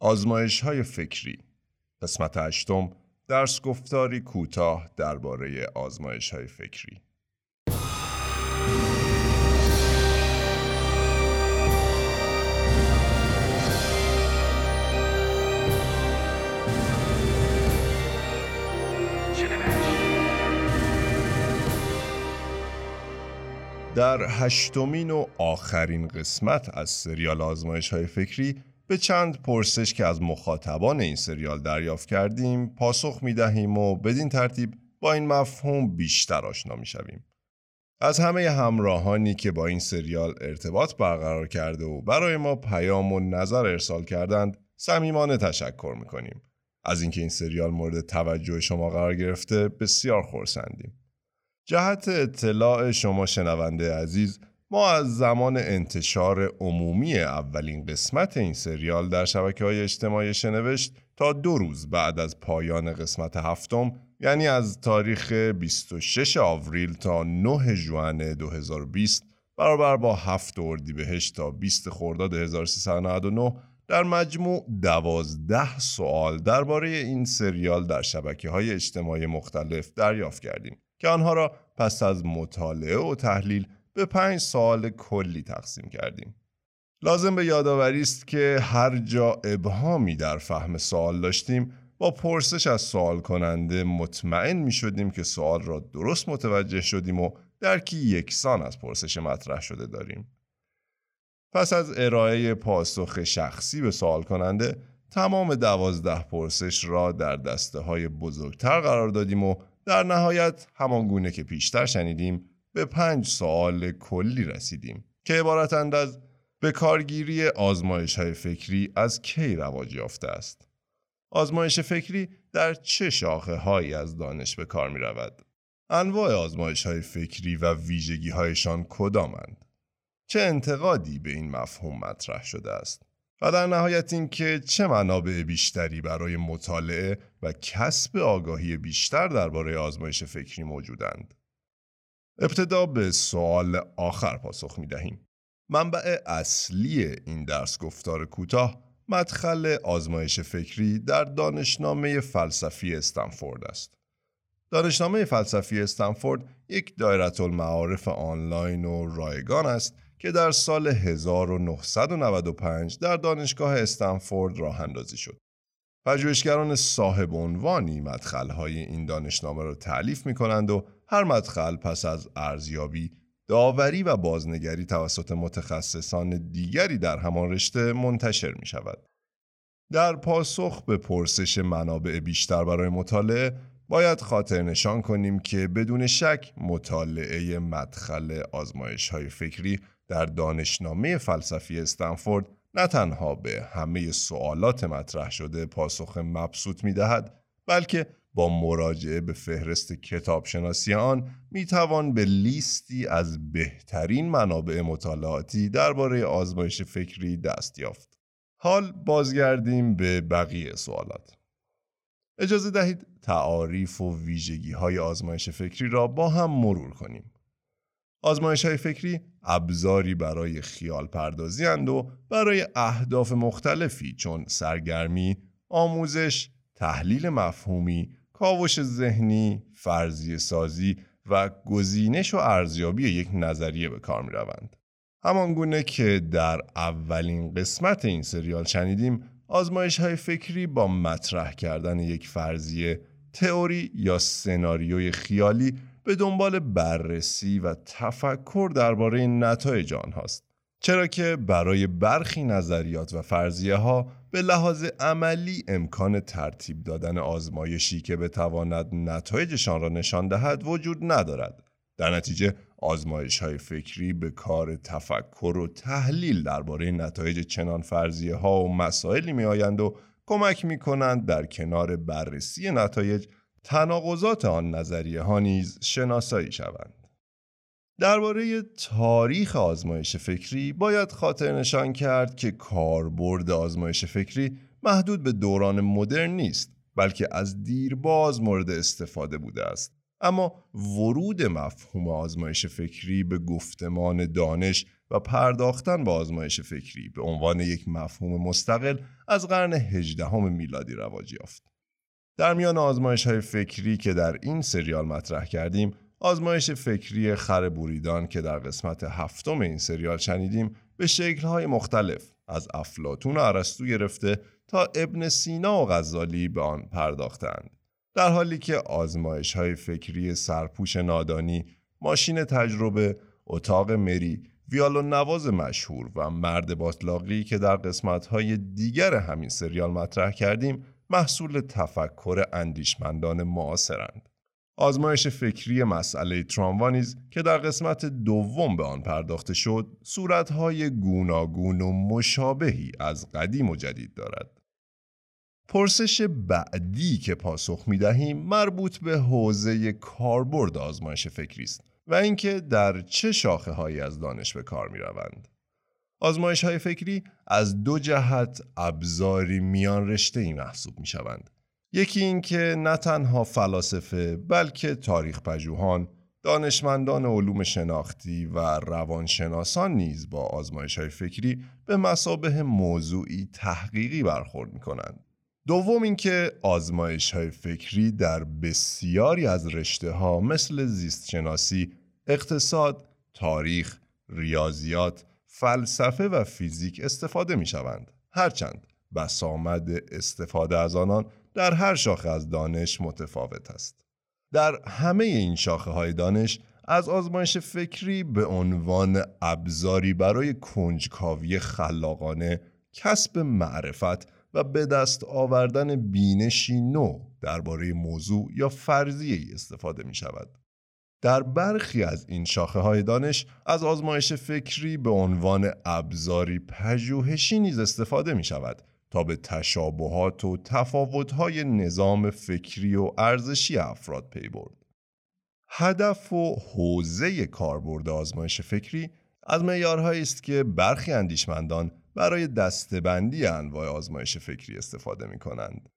آزمایش های فکری. قسمت هشتم درس گفتاری کوتاه درباره آزمایش های فکری. در هشتمین و آخرین قسمت از سریال آزمایش های فکری به چند پرسش که از مخاطبان این سریال دریافت کردیم پاسخ می دهیم و بدین ترتیب با این مفهوم بیشتر آشنا می شویم. از همه همراهانی که با این سریال ارتباط برقرار کرده و برای ما پیام و نظر ارسال کردند صمیمانه تشکر می‌کنیم. از اینکه این سریال مورد توجه شما قرار گرفته بسیار خورسندیم. جهت اطلاع شما شنونده عزیز ما از زمان انتشار عمومی اولین قسمت این سریال در شبکه های اجتماعی شنوشت تا دو روز بعد از پایان قسمت هفتم یعنی از تاریخ 26 آوریل تا 9 ژوئن 2020 برابر با 7 اردیبهشت تا 20 خرداد 1399 در مجموع دوازده سوال درباره این سریال در شبکه های اجتماعی مختلف دریافت کردیم که آنها را پس از مطالعه و تحلیل به پنج سوال کلی تقسیم کردیم. لازم به یادآوری است که هر جا ابهامی در فهم سوال داشتیم با پرسش از سوال کننده مطمئن می شدیم که سوال را درست متوجه شدیم و درکی یکسان از پرسش مطرح شده داریم. پس از ارائه پاسخ شخصی به سوال کننده تمام دوازده پرسش را در دسته های بزرگتر قرار دادیم و در نهایت همان گونه که پیشتر شنیدیم به پنج سوال کلی رسیدیم که عبارتند از به کارگیری آزمایش های فکری از کی رواج یافته است آزمایش فکری در چه شاخه هایی از دانش به کار می رود؟ انواع آزمایش های فکری و ویژگی هایشان کدامند؟ چه انتقادی به این مفهوم مطرح شده است؟ و در نهایت اینکه چه منابع بیشتری برای مطالعه و کسب آگاهی بیشتر درباره آزمایش فکری موجودند. ابتدا به سوال آخر پاسخ می دهیم. منبع اصلی این درس گفتار کوتاه مدخل آزمایش فکری در دانشنامه فلسفی استنفورد است. دانشنامه فلسفی استنفورد یک دایره المعارف آنلاین و رایگان است که در سال 1995 در دانشگاه استنفورد راه اندازی شد. پژوهشگران صاحب عنوانی مدخلهای این دانشنامه را تعلیف می کنند و هر مدخل پس از ارزیابی داوری و بازنگری توسط متخصصان دیگری در همان رشته منتشر می شود. در پاسخ به پرسش منابع بیشتر برای مطالعه باید خاطر نشان کنیم که بدون شک مطالعه مدخل آزمایش های فکری در دانشنامه فلسفی استنفورد نه تنها به همه سوالات مطرح شده پاسخ مبسوط می دهد بلکه با مراجعه به فهرست کتابشناسی آن می توان به لیستی از بهترین منابع مطالعاتی درباره آزمایش فکری دست یافت. حال بازگردیم به بقیه سوالات. اجازه دهید تعاریف و ویژگی های آزمایش فکری را با هم مرور کنیم. آزمایش های فکری ابزاری برای خیال پردازی و برای اهداف مختلفی چون سرگرمی، آموزش، تحلیل مفهومی، کاوش ذهنی، فرضیه سازی و گزینش و ارزیابی یک نظریه به کار می روند. همان که در اولین قسمت این سریال شنیدیم آزمایش های فکری با مطرح کردن یک فرضیه تئوری یا سناریوی خیالی به دنبال بررسی و تفکر درباره نتایج آنهاست چرا که برای برخی نظریات و فرضیه ها به لحاظ عملی امکان ترتیب دادن آزمایشی که بتواند نتایجشان را نشان دهد وجود ندارد. در نتیجه آزمایش های فکری به کار تفکر و تحلیل درباره نتایج چنان فرضیه ها و مسائلی می آیند و کمک می کنند در کنار بررسی نتایج تناقضات آن نظریه ها نیز شناسایی شوند. درباره تاریخ آزمایش فکری باید خاطر نشان کرد که کاربرد آزمایش فکری محدود به دوران مدرن نیست بلکه از دیرباز مورد استفاده بوده است اما ورود مفهوم آزمایش فکری به گفتمان دانش و پرداختن به آزمایش فکری به عنوان یک مفهوم مستقل از قرن هجدهم میلادی رواج یافت. در میان آزمایش های فکری که در این سریال مطرح کردیم آزمایش فکری خر بوریدان که در قسمت هفتم این سریال شنیدیم به شکلهای مختلف از افلاتون و عرستو گرفته تا ابن سینا و غزالی به آن پرداختند. در حالی که آزمایش های فکری سرپوش نادانی، ماشین تجربه، اتاق مری، ویالون نواز مشهور و مرد باطلاقی که در قسمت های دیگر همین سریال مطرح کردیم محصول تفکر اندیشمندان معاصرند. آزمایش فکری مسئله تراموانیز که در قسمت دوم به آن پرداخته شد صورتهای گوناگون و مشابهی از قدیم و جدید دارد. پرسش بعدی که پاسخ می دهیم مربوط به حوزه کاربرد آزمایش فکری است و اینکه در چه شاخه هایی از دانش به کار می روند. آزمایش های فکری از دو جهت ابزاری میان رشته ای محسوب می شوند. یکی اینکه نه تنها فلاسفه بلکه تاریخ پژوهان، دانشمندان علوم شناختی و روانشناسان نیز با آزمایش های فکری به مسابه موضوعی تحقیقی برخورد می کنند. دوم اینکه آزمایش های فکری در بسیاری از رشته ها مثل زیست شناسی، اقتصاد، تاریخ، ریاضیات، فلسفه و فیزیک استفاده می شوند. هرچند بسامد استفاده از آنان در هر شاخه از دانش متفاوت است. در همه این شاخه های دانش از آزمایش فکری به عنوان ابزاری برای کنجکاوی خلاقانه کسب معرفت و به دست آوردن بینشی نو درباره موضوع یا فرضیه استفاده می شود. در برخی از این شاخه های دانش از آزمایش فکری به عنوان ابزاری پژوهشی نیز استفاده می شود تا به تشابهات و تفاوت‌های نظام فکری و ارزشی افراد پی برد. هدف و حوزه کاربرد آزمایش فکری از معیارهایی است که برخی اندیشمندان برای دستبندی انواع آزمایش فکری استفاده می کنند.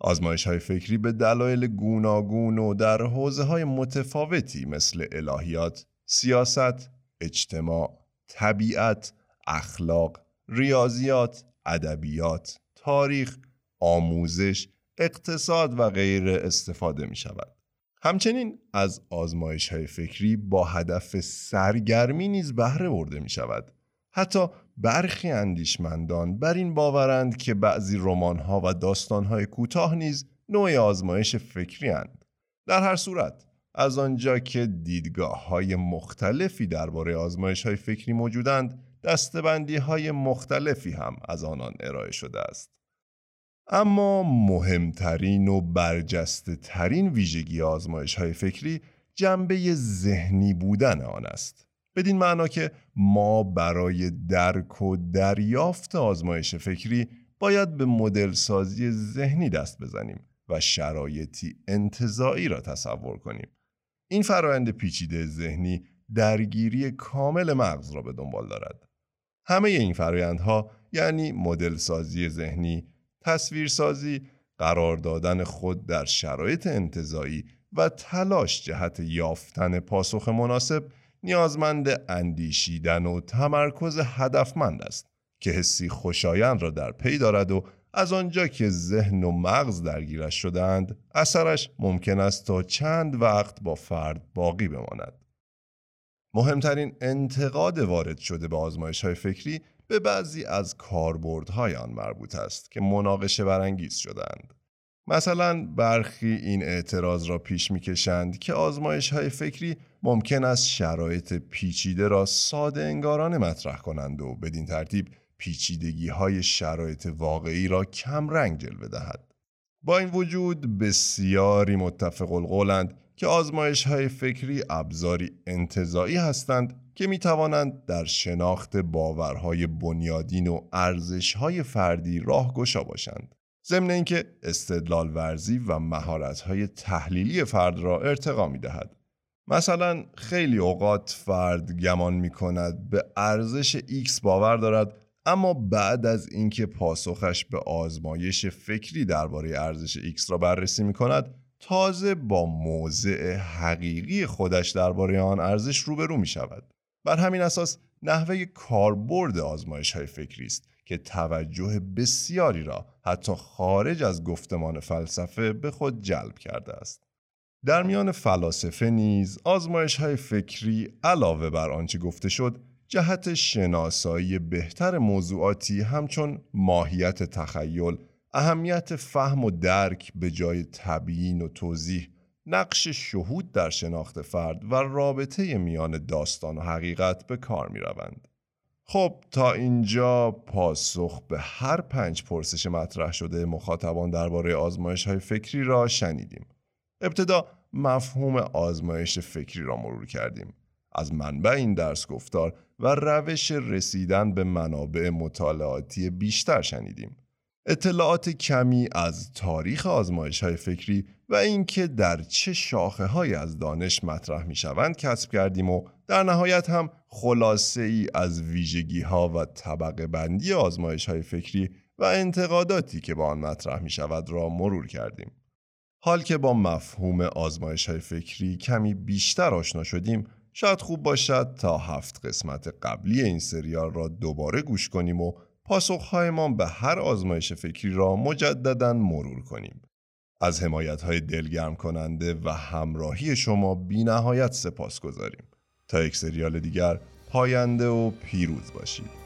آزمایش های فکری به دلایل گوناگون و در حوزه های متفاوتی مثل الهیات، سیاست، اجتماع، طبیعت، اخلاق، ریاضیات، ادبیات، تاریخ، آموزش، اقتصاد و غیر استفاده می شود. همچنین از آزمایش های فکری با هدف سرگرمی نیز بهره برده می شود. حتی برخی اندیشمندان بر این باورند که بعضی رمان‌ها و داستان‌های کوتاه نیز نوع آزمایش فکری هند. در هر صورت از آنجا که دیدگاه های مختلفی درباره آزمایش های فکری موجودند دستبندی های مختلفی هم از آنان ارائه شده است. اما مهمترین و برجسته ترین ویژگی آزمایش های فکری جنبه ذهنی بودن آن است. بدین معنا که ما برای درک و دریافت آزمایش فکری باید به مدل سازی ذهنی دست بزنیم و شرایطی انتظایی را تصور کنیم. این فرایند پیچیده ذهنی درگیری کامل مغز را به دنبال دارد. همه این فرایندها یعنی مدل سازی ذهنی، تصویرسازی، قرار دادن خود در شرایط انتظایی و تلاش جهت یافتن پاسخ مناسب نیازمند اندیشیدن و تمرکز هدفمند است که حسی خوشایند را در پی دارد و از آنجا که ذهن و مغز درگیرش شدند اثرش ممکن است تا چند وقت با فرد باقی بماند مهمترین انتقاد وارد شده به آزمایش های فکری به بعضی از کاربردهای آن مربوط است که مناقشه برانگیز شدند. مثلا برخی این اعتراض را پیش می‌کشند که آزمایش های فکری ممکن است شرایط پیچیده را ساده انگارانه مطرح کنند و بدین ترتیب پیچیدگی های شرایط واقعی را کم رنگ جلوه دهد. با این وجود بسیاری متفق القولند که آزمایش های فکری ابزاری انتظایی هستند که می توانند در شناخت باورهای بنیادین و ارزشهای فردی راهگشا باشند. ضمن اینکه استدلال ورزی و مهارت‌های تحلیلی فرد را ارتقا می دهد. مثلا خیلی اوقات فرد گمان می کند به ارزش X باور دارد اما بعد از اینکه پاسخش به آزمایش فکری درباره ارزش X را بررسی می کند تازه با موضع حقیقی خودش درباره آن ارزش روبرو می شود. بر همین اساس نحوه کاربرد آزمایش های فکری است که توجه بسیاری را حتی خارج از گفتمان فلسفه به خود جلب کرده است. در میان فلاسفه نیز آزمایش های فکری علاوه بر آنچه گفته شد جهت شناسایی بهتر موضوعاتی همچون ماهیت تخیل، اهمیت فهم و درک به جای تبیین و توضیح، نقش شهود در شناخت فرد و رابطه میان داستان و حقیقت به کار می روند. خب تا اینجا پاسخ به هر پنج پرسش مطرح شده مخاطبان درباره آزمایش های فکری را شنیدیم. ابتدا مفهوم آزمایش فکری را مرور کردیم. از منبع این درس گفتار و روش رسیدن به منابع مطالعاتی بیشتر شنیدیم. اطلاعات کمی از تاریخ آزمایش های فکری و اینکه در چه شاخه های از دانش مطرح می شوند کسب کردیم و در نهایت هم خلاصه ای از ویژگی ها و طبقه بندی آزمایش های فکری و انتقاداتی که با آن مطرح می شود را مرور کردیم. حال که با مفهوم آزمایش های فکری کمی بیشتر آشنا شدیم شاید خوب باشد تا هفت قسمت قبلی این سریال را دوباره گوش کنیم و پاسخهایمان به هر آزمایش فکری را مجددا مرور کنیم. از حمایت های دلگرم کننده و همراهی شما بی نهایت سپاس گذاریم. تا یک سریال دیگر پاینده و پیروز باشید.